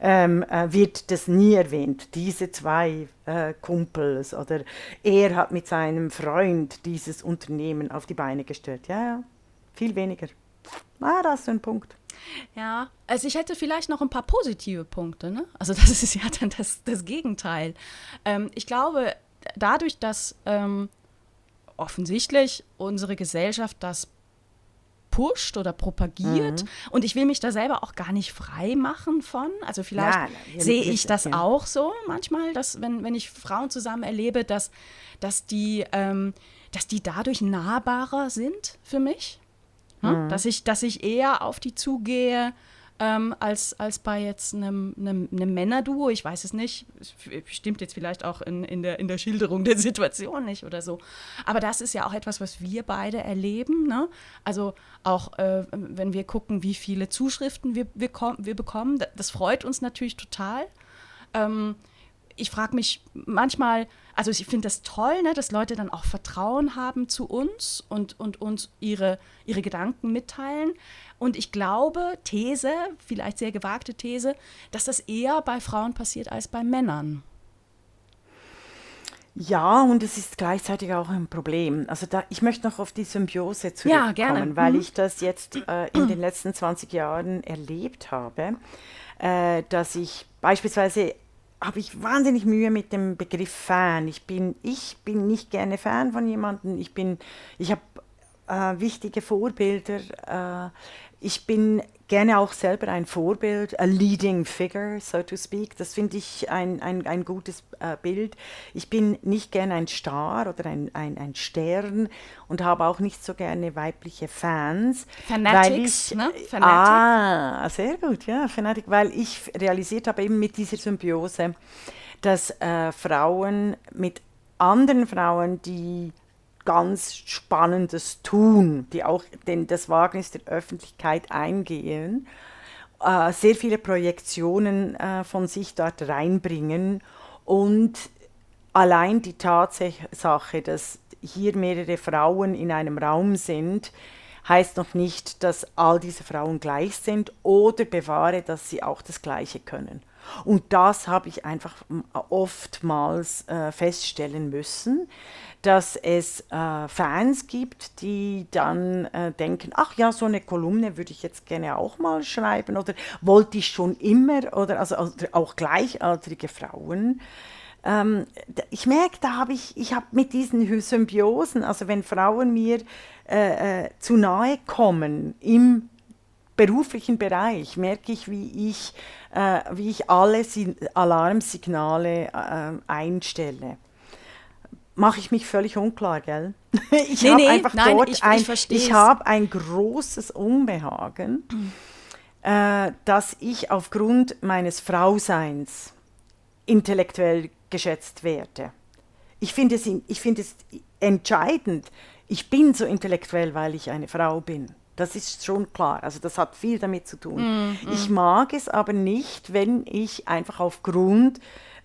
ähm, äh, wird das nie erwähnt. Diese zwei äh, Kumpels oder er hat mit seinem Freund dieses Unternehmen auf die Beine gestellt. Ja, ja, viel weniger. Ah, das ist ein Punkt. Ja, also ich hätte vielleicht noch ein paar positive Punkte. Ne? Also das ist ja dann das, das Gegenteil. Ähm, ich glaube, dadurch, dass ähm, offensichtlich unsere Gesellschaft das pusht oder propagiert. Mhm. Und ich will mich da selber auch gar nicht frei machen von. Also vielleicht ja, sehe ich das ja. auch so manchmal, dass wenn, wenn ich Frauen zusammen erlebe, dass, dass, die, ähm, dass die dadurch nahbarer sind für mich. Mhm. Dass, ich, dass ich eher auf die zugehe, ähm, als, als bei jetzt einem, einem, einem Männerduo. Ich weiß es nicht. Stimmt jetzt vielleicht auch in, in, der, in der Schilderung der Situation nicht oder so. Aber das ist ja auch etwas, was wir beide erleben. Ne? Also auch äh, wenn wir gucken, wie viele Zuschriften wir, wir, wir bekommen, das freut uns natürlich total. Ähm, ich frage mich manchmal, also ich finde das toll, ne, dass Leute dann auch Vertrauen haben zu uns und, und uns ihre, ihre Gedanken mitteilen. Und ich glaube, These, vielleicht sehr gewagte These, dass das eher bei Frauen passiert als bei Männern. Ja, und es ist gleichzeitig auch ein Problem. Also da, ich möchte noch auf die Symbiose zurückkommen, ja, weil mhm. ich das jetzt äh, in den letzten 20 Jahren erlebt habe, äh, dass ich beispielsweise habe ich wahnsinnig Mühe mit dem Begriff Fan. Ich bin, ich bin nicht gerne Fan von jemandem. Ich ich habe äh, wichtige Vorbilder. Äh, ich bin gerne auch selber ein Vorbild, a leading figure, so to speak. Das finde ich ein, ein, ein gutes äh, Bild. Ich bin nicht gerne ein Star oder ein, ein, ein Stern und habe auch nicht so gerne weibliche Fans. Fanatics, ich, ne? Fanatic. Ah, sehr gut, ja, Fanatic, weil ich realisiert habe eben mit dieser Symbiose, dass äh, Frauen mit anderen Frauen, die ganz Spannendes tun, die auch den, das Wagnis der Öffentlichkeit eingehen, äh, sehr viele Projektionen äh, von sich dort reinbringen und allein die Tatsache, dass hier mehrere Frauen in einem Raum sind, heißt noch nicht, dass all diese Frauen gleich sind oder bewahre, dass sie auch das Gleiche können. Und das habe ich einfach oftmals äh, feststellen müssen, dass es äh, Fans gibt, die dann äh, denken, ach ja, so eine Kolumne würde ich jetzt gerne auch mal schreiben oder wollte ich schon immer oder also, also auch gleichaltrige Frauen. Ähm, ich merke, da habe ich, ich habe mit diesen Symbiosen, also wenn Frauen mir äh, äh zu nahe kommen im beruflichen Bereich merke ich, wie ich, äh, wie ich alle Alarmsignale äh, einstelle mache ich mich völlig unklar, gell? Ich nee, habe nee, einfach nein, dort ich, ein, ich, ich habe ein großes Unbehagen, äh, dass ich aufgrund meines Frauseins intellektuell geschätzt werde. Ich finde es, ich find es entscheidend. Ich bin so intellektuell, weil ich eine Frau bin. Das ist schon klar. Also das hat viel damit zu tun. Mm, mm. Ich mag es aber nicht, wenn ich einfach aufgrund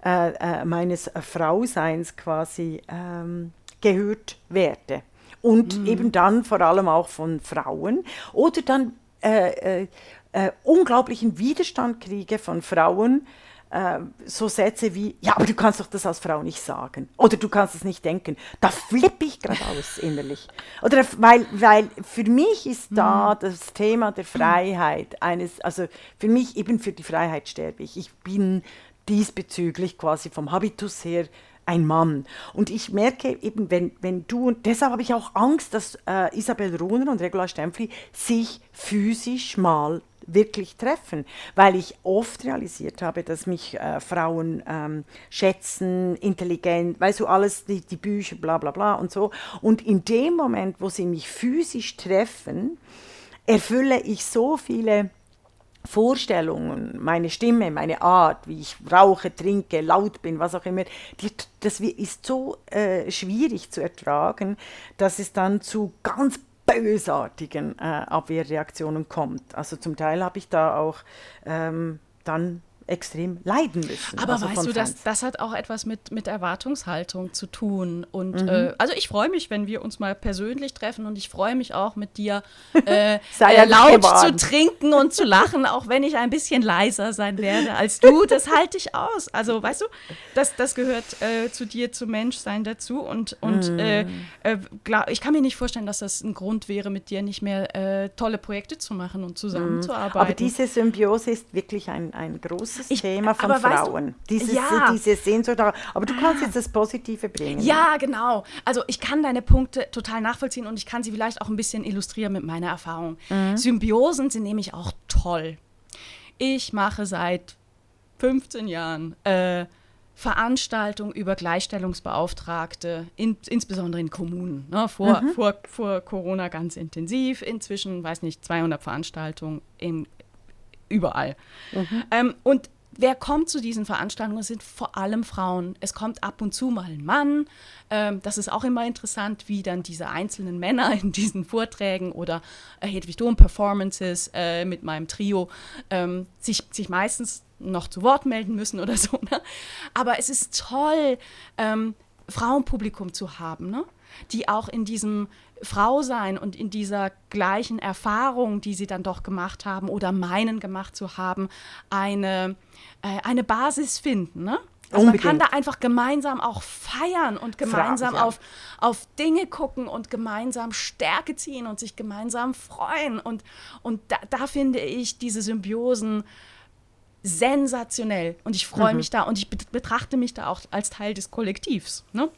äh, äh, meines Frauseins quasi ähm, gehört werde. Und mhm. eben dann vor allem auch von Frauen. Oder dann äh, äh, äh, unglaublichen Widerstand kriege von Frauen, äh, so Sätze wie, ja, aber du kannst doch das als Frau nicht sagen. Oder du kannst es nicht denken. Da flippe ich gerade aus innerlich. Oder weil, weil für mich ist da hm. das Thema der Freiheit eines, also für mich eben für die Freiheit sterbe ich. Ich bin diesbezüglich quasi vom Habitus her ein Mann. Und ich merke eben, wenn, wenn du, und deshalb habe ich auch Angst, dass äh, Isabel Runer und Regula Stempfli sich physisch mal wirklich treffen, weil ich oft realisiert habe, dass mich äh, Frauen ähm, schätzen, intelligent, weißt du, alles, die, die Bücher, bla bla bla und so. Und in dem Moment, wo sie mich physisch treffen, erfülle ich so viele Vorstellungen, meine Stimme, meine Art, wie ich rauche, trinke, laut bin, was auch immer, die, das ist so äh, schwierig zu ertragen, dass es dann zu ganz bösartigen äh, Abwehrreaktionen kommt. Also zum Teil habe ich da auch ähm, dann extrem leiden müssen. Aber also weißt du, das, das hat auch etwas mit, mit Erwartungshaltung zu tun. Und mhm. äh, also ich freue mich, wenn wir uns mal persönlich treffen und ich freue mich auch mit dir äh, äh, laut zu trinken und zu lachen, auch wenn ich ein bisschen leiser sein werde als du. Das halte ich aus. Also weißt du, das, das gehört äh, zu dir, zum Menschsein dazu. Und, und äh, mhm. Äh, klar, ich kann mir nicht vorstellen, dass das ein Grund wäre, mit dir nicht mehr tolle Projekte zu machen und zusammenzuarbeiten. Aber diese Symbiose ist wirklich ein, ein großes großes ich, Thema von Frauen. Du, dieses, ja. diese Sehnsucht. Aber du kannst jetzt das Positive bringen. Ja, genau. Also ich kann deine Punkte total nachvollziehen und ich kann sie vielleicht auch ein bisschen illustrieren mit meiner Erfahrung. Mhm. Symbiosen sind nämlich auch toll. Ich mache seit 15 Jahren äh, Veranstaltungen über Gleichstellungsbeauftragte, in, insbesondere in Kommunen. Ne? Vor, mhm. vor, vor Corona ganz intensiv, inzwischen, weiß nicht, 200 Veranstaltungen in, überall. Mhm. Ähm, und wer kommt zu diesen Veranstaltungen? Es sind vor allem Frauen. Es kommt ab und zu mal ein Mann. Ähm, das ist auch immer interessant, wie dann diese einzelnen Männer in diesen Vorträgen oder äh, Hedwig Dom Performances äh, mit meinem Trio ähm, sich, sich meistens noch zu Wort melden müssen oder so. Ne? Aber es ist toll, ähm, Frauenpublikum zu haben, ne? die auch in diesem Frau sein und in dieser gleichen Erfahrung, die sie dann doch gemacht haben oder meinen gemacht zu haben, eine, äh, eine Basis finden. Ne? Also man kann da einfach gemeinsam auch feiern und gemeinsam Frage, ja. auf, auf Dinge gucken und gemeinsam Stärke ziehen und sich gemeinsam freuen. Und, und da, da finde ich diese Symbiosen sensationell. Und ich freue mhm. mich da und ich betrachte mich da auch als Teil des Kollektivs. Ne?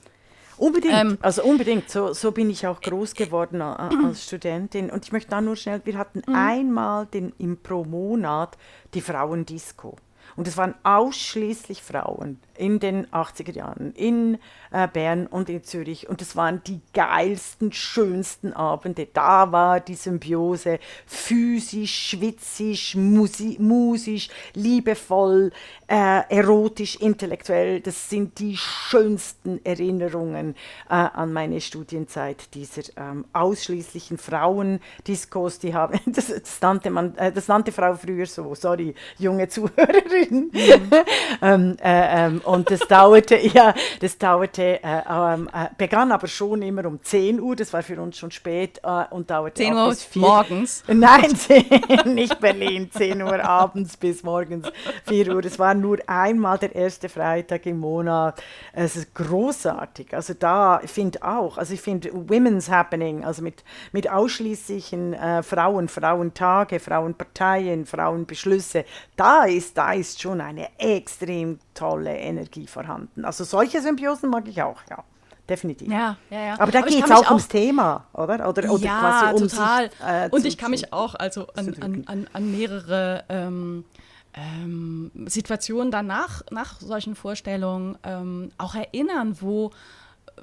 Unbedingt, ähm, also unbedingt. So, so bin ich auch groß geworden als Studentin. Und ich möchte da nur schnell, wir hatten mhm. einmal den, im pro Monat die Frauendisco. Und es waren ausschließlich Frauen in den 80er Jahren in äh, Bern und in Zürich. Und es waren die geilsten, schönsten Abende. Da war die Symbiose physisch, schwitzig, musi musisch, liebevoll, äh, erotisch, intellektuell. Das sind die schönsten Erinnerungen äh, an meine Studienzeit dieser ähm, ausschließlichen Frauendiskos. Die das, das, äh, das nannte Frau früher so, sorry, junge Zuhörerin. Mhm. ähm, äh, ähm, und das dauerte, ja, das dauerte, äh, ähm, äh, begann aber schon immer um 10 Uhr, das war für uns schon spät äh, und dauerte 10 Uhr bis 4. morgens? Nein, 10, nicht Berlin, 10 Uhr abends bis morgens 4 Uhr. Es war nur einmal der erste Freitag im Monat. Es ist großartig. Also da, ich finde auch, also ich finde Women's Happening, also mit, mit ausschließlichen äh, Frauen, Frauentage, Frauenparteien, Frauenbeschlüsse, da ist, da ist schon eine extrem tolle Energie vorhanden. Also solche Symbiosen mag ich auch, ja. Definitiv. Ja, ja, ja. Aber da geht es auch, auch ums Thema, oder? oder, oder ja, quasi um total. Sich, äh, Und ich kann mich auch also an, an, an, an mehrere ähm, ähm, Situationen danach, nach solchen Vorstellungen ähm, auch erinnern, wo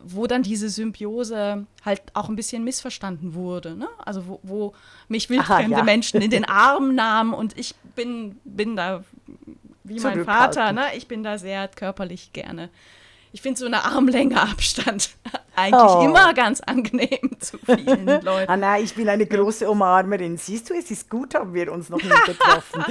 wo dann diese Symbiose halt auch ein bisschen missverstanden wurde. Ne? Also wo, wo mich wildfremde ja. Menschen in den Arm nahmen und ich bin, bin da wie mein Vater, ne? Ich bin da sehr körperlich gerne. Ich finde so eine Armlänge Abstand eigentlich oh. immer ganz angenehm zu vielen Leuten. Ah nein, ich bin eine große Umarmerin. Siehst du, es ist gut, haben wir uns noch nie getroffen.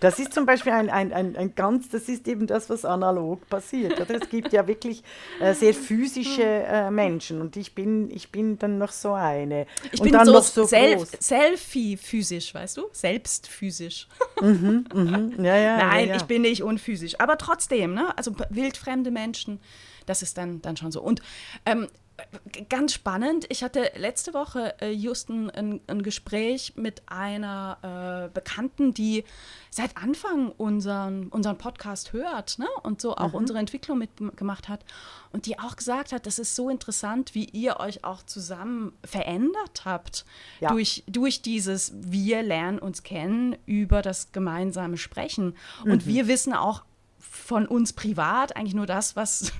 das ist zum Beispiel ein, ein, ein, ein ganz, das ist eben das, was analog passiert. Oder? Es gibt ja wirklich äh, sehr physische äh, Menschen und ich bin, ich bin dann noch so eine. Ich und bin dann so, noch so Self groß. Selfie physisch, weißt du? Selbst physisch. Mhm, mhm. Ja, ja, Nein, ja, ich bin nicht unphysisch. Aber trotzdem, ne? Also p- wildfremde Menschen, das ist dann, dann schon so. Und ähm, ganz spannend, ich hatte letzte Woche äh, just ein, ein, ein Gespräch mit einer äh, Bekannten, die seit Anfang unseren, unseren Podcast hört ne? und so Mhm. auch unsere Entwicklung mitgemacht hat. Und die auch gesagt hat, das ist so interessant, wie ihr euch auch zusammen verändert habt Ja. durch, durch dieses Wir lernen uns kennen über das gemeinsame Sprechen. Und Mhm. wir wissen auch von uns privat eigentlich nur das, was,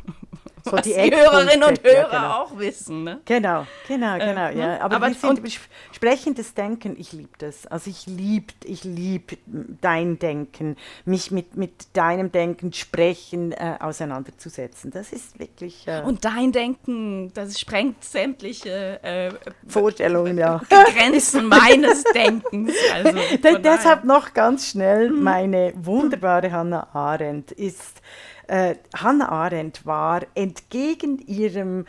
So was die Hörerinnen und ja, Hörer genau. auch wissen. Ne? Genau, genau, genau, ne? ja. Aber, Aber- und- sp- sprechendes Denken, ich liebe das. Also ich liebe ich lieb dein Denken, mich mit, mit deinem Denken, Sprechen äh, auseinanderzusetzen. Das ist wirklich äh, Und dein Denken, das sprengt sämtliche äh, Vorstellungen, ja. Grenzen meines Denkens. Also deshalb noch ganz schnell, meine wunderbare Hannah Arendt ist, äh, Hannah Arendt war entgegen ihrem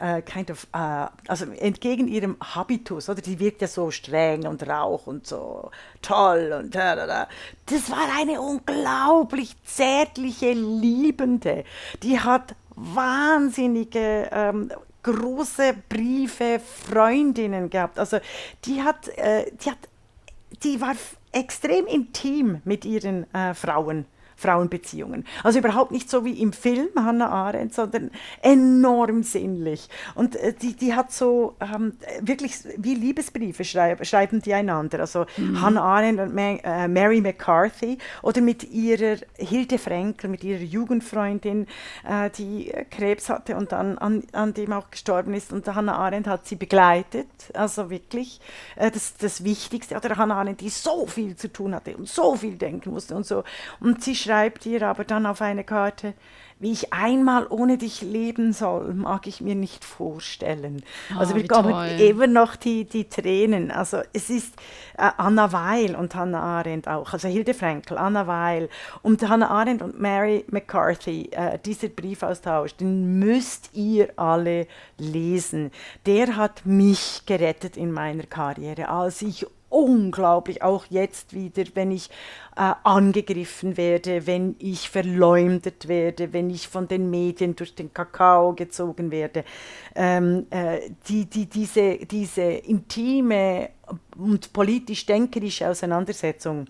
äh, kind of, äh, also entgegen ihrem Habitus, oder die wirkt ja so streng und rauch und so toll und da, da, da. Das war eine unglaublich zärtliche, liebende. Die hat wahnsinnige ähm, große Briefe, Freundinnen gehabt. Also die hat, äh, die hat die war extrem intim mit ihren äh, Frauen. Frauenbeziehungen. Also überhaupt nicht so wie im Film Hannah Arendt, sondern enorm sinnlich. Und äh, die, die hat so ähm, wirklich wie Liebesbriefe schreib, schreiben die einander. Also Hannah Arendt und Ma äh, Mary McCarthy oder mit ihrer Hilde Frenkel, mit ihrer Jugendfreundin, äh, die äh, Krebs hatte und dann an, an dem auch gestorben ist. Und Hannah Arendt hat sie begleitet. Also wirklich äh, das, das Wichtigste. Oder Hannah Arendt, die so viel zu tun hatte und so viel denken musste und so. Und sie schreibt ihr aber dann auf eine Karte, wie ich einmal ohne dich leben soll, mag ich mir nicht vorstellen. also Ah, wir wie kommen toll. immer noch die, die Tränen. Also es ist äh, Anna Weil und Hannah Arendt auch, also Hilde Frankel, Anna Weil und Hannah Arendt und Mary McCarthy, äh, dieser Briefaustausch, den müsst ihr alle lesen. Der hat mich gerettet in meiner Karriere, als ich unglaublich, auch jetzt wieder, wenn ich äh, angegriffen werde, wenn ich verleumdet werde, wenn ich von den Medien durch den Kakao gezogen werde. Ähm, äh, die, die, diese, diese intime und politisch-denkerische Auseinandersetzung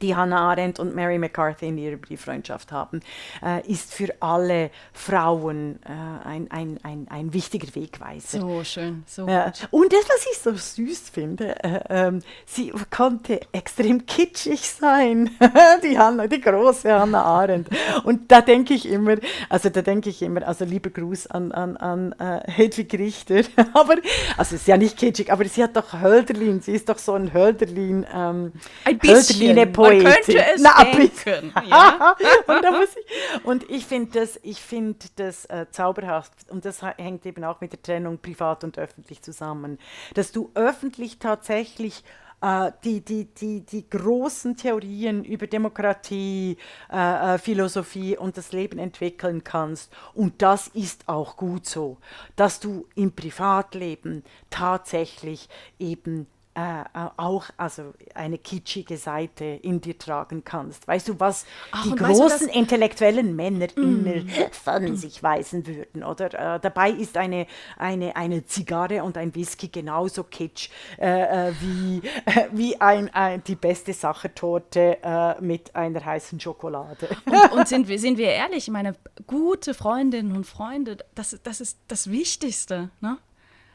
die Hannah Arendt und Mary McCarthy in ihrer Brieffreundschaft haben, äh, ist für alle Frauen äh, ein, ein, ein, ein wichtiger Wegweiser. So schön, so gut. Und das, was ich so süß finde, äh, ähm, sie konnte extrem kitschig sein, die Hannah, die große Hannah Arendt. Und da denke ich immer, also da denke ich immer, also lieber Gruß an, an, an äh, Hedwig Richter, aber, also es ist ja nicht kitschig, aber sie hat doch Hölderlin, sie ist doch so ein Hölderlin, ähm, Ein bisschen. Hölderline Man könnte es Na, denken. Ja? und, ich, und ich finde das, ich find das äh, zauberhaft und das hängt eben auch mit der Trennung privat und öffentlich zusammen, dass du öffentlich tatsächlich äh, die, die, die, die großen Theorien über Demokratie, äh, äh, Philosophie und das Leben entwickeln kannst. Und das ist auch gut so, dass du im Privatleben tatsächlich eben äh, auch also eine kitschige Seite in dir tragen kannst. Weißt du, was Ach, die und weißt du, großen Mm. intellektuellen Männer immer von sich weisen würden, oder? Äh, dabei ist eine, eine, eine Zigarre und ein Whisky genauso kitsch äh, äh, wie, wie ein, ein, die beste Sachertorte äh, mit einer heißen Schokolade. Und, und sind, wir, sind wir ehrlich, meine gute Freundinnen und Freunde, das, das ist das Wichtigste. Ne?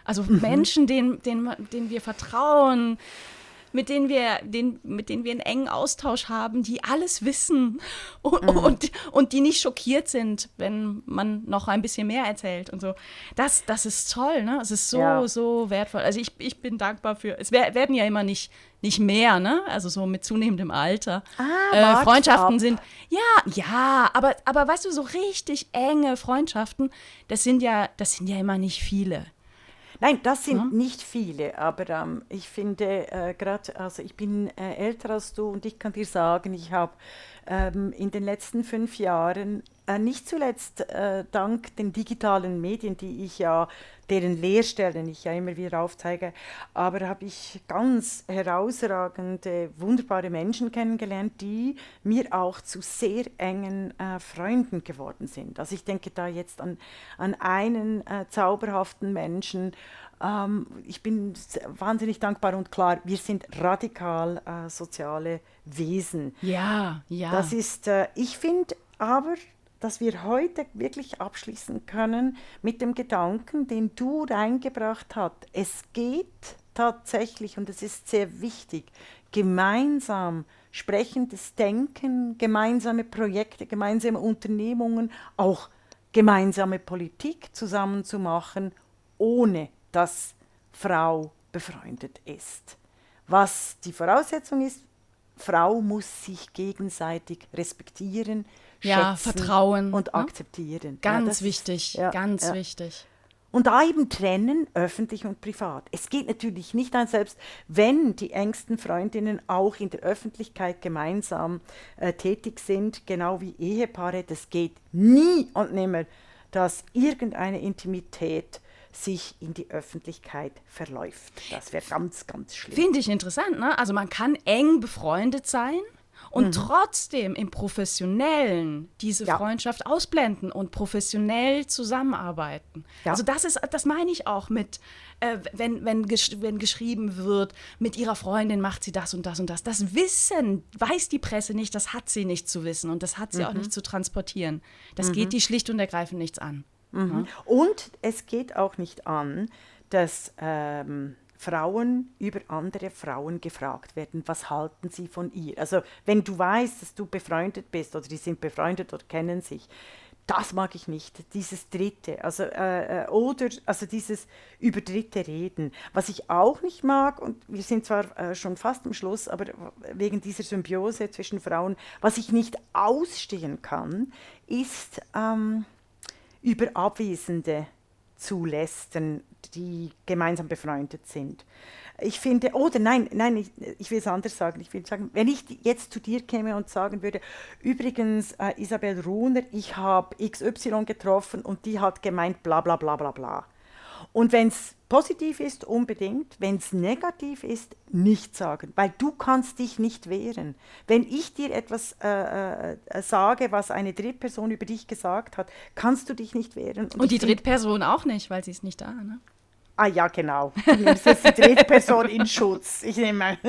Also Mhm. Menschen, denen, denen, denen wir vertrauen, mit denen wir, den, mit denen wir einen engen Austausch haben, die alles wissen und, Mhm. und, und die nicht schockiert sind, wenn man noch ein bisschen mehr erzählt und so. Das, das ist toll, ne? Es ist so, Ja. so wertvoll. Also ich, ich bin dankbar für, es wer- werden ja immer nicht, nicht mehr, ne? Also so mit zunehmendem Alter. Ah, äh, Freundschaften sind, ja, ja, aber, aber weißt du, so richtig enge Freundschaften, das sind ja, das sind ja immer nicht viele. Nein, das sind ja. nicht viele, aber ähm, ich finde äh, gerade, also ich bin äh, älter als du und ich kann dir sagen, ich habe ähm, in den letzten fünf Jahren, äh, nicht zuletzt äh, dank den digitalen Medien, die ich ja, deren Lehrstellen ich ja immer wieder aufzeige, aber habe ich ganz herausragende, wunderbare Menschen kennengelernt, die mir auch zu sehr engen äh, Freunden geworden sind. Also ich denke da jetzt an, an einen äh, zauberhaften Menschen, ähm, ich bin wahnsinnig dankbar und klar, wir sind radikal äh, soziale Wesen. Ja, ja. Das ist, äh, ich finde aber, dass wir heute wirklich abschließen können mit dem Gedanken, den du reingebracht hast. Es geht tatsächlich, und es ist sehr wichtig, gemeinsam sprechendes Denken, gemeinsame Projekte, gemeinsame Unternehmungen, auch gemeinsame Politik zusammen zu machen, ohne dass Frau befreundet ist. Was die Voraussetzung ist, Frau muss sich gegenseitig respektieren, ja, vertrauen und ne? akzeptieren. Ganz ja, wichtig, ist, ja, ganz ja. wichtig. Und da eben trennen, öffentlich und privat. Es geht natürlich nicht an, selbst wenn die engsten Freundinnen auch in der Öffentlichkeit gemeinsam äh, tätig sind, genau wie Ehepaare, das geht nie und nimmer, dass irgendeine Intimität sich in die Öffentlichkeit verläuft. Das wäre ganz, ganz schlimm. Finde ich interessant, ne? Also man kann eng befreundet sein und mhm. trotzdem im Professionellen diese ja. Freundschaft ausblenden und professionell zusammenarbeiten. Ja. Also das ist, das meine ich auch mit, äh, wenn, wenn, gesch wenn geschrieben wird, mit ihrer Freundin macht sie das und das und das. Das Wissen weiß die Presse nicht, das hat sie nicht zu wissen und das hat sie mhm. auch nicht zu transportieren. Das mhm. geht die schlicht und ergreifend nichts an. Mhm. Und es geht auch nicht an, dass ähm, Frauen über andere Frauen gefragt werden, was halten sie von ihr. Also wenn du weißt, dass du befreundet bist oder die sind befreundet oder kennen sich, das mag ich nicht, dieses Dritte, also äh, äh oder also dieses über Dritte reden. Was ich auch nicht mag, und wir sind zwar äh, schon fast am Schluss, aber wegen dieser Symbiose zwischen Frauen, was ich nicht ausstehen kann, ist ähm, über Abwesende zu lästern, die gemeinsam befreundet sind. Ich finde, oder nein, nein, ich, ich will es anders sagen. Ich will sagen, wenn ich jetzt zu dir käme und sagen würde, übrigens, äh, Isabel Runer, ich habe XY getroffen und die hat gemeint, bla bla bla bla bla. Und wenn es positiv ist, unbedingt. Wenn es negativ ist, nicht sagen, weil du kannst dich nicht wehren. Wenn ich dir etwas äh, äh, sage, was eine Drittperson über dich gesagt hat, kannst du dich nicht wehren. Und, Und die Drittperson auch nicht, weil sie ist nicht da, ne? Ah ja, genau. Du nimmst jetzt die Drittperson in Schutz. Ich nehme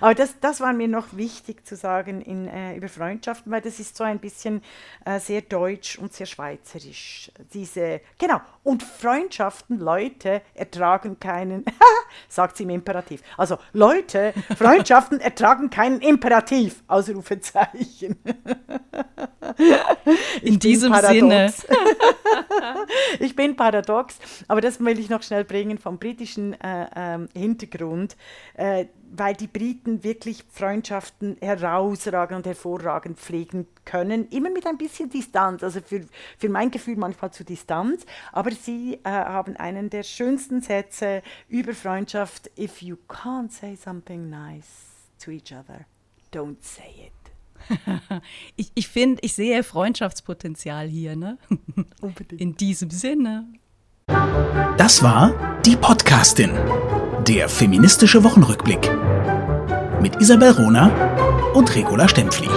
Aber das, das war mir noch wichtig zu sagen in, äh, über Freundschaften, weil das ist so ein bisschen äh, sehr deutsch und sehr schweizerisch. Diese, genau. Und Freundschaften, Leute ertragen keinen, sagt sie im Imperativ. Also Leute, Freundschaften ertragen keinen Imperativ, Ausrufezeichen. in diesem Sinne. ich bin paradox, aber das will ich noch schnell bringen vom britischen äh, ähm, Hintergrund, äh, weil die Briten wirklich Freundschaften herausragend und hervorragend pflegen können, immer mit ein bisschen Distanz, also für, für mein Gefühl manchmal zu Distanz, aber sie äh, haben einen der schönsten Sätze über Freundschaft, if you can't say something nice to each other, don't say it. ich ich finde, ich sehe Freundschaftspotenzial hier, ne? Unbedingt. In diesem Sinne. Das war die Podcastin, der feministische Wochenrückblick mit Isabel Rona und Regula Stempfli.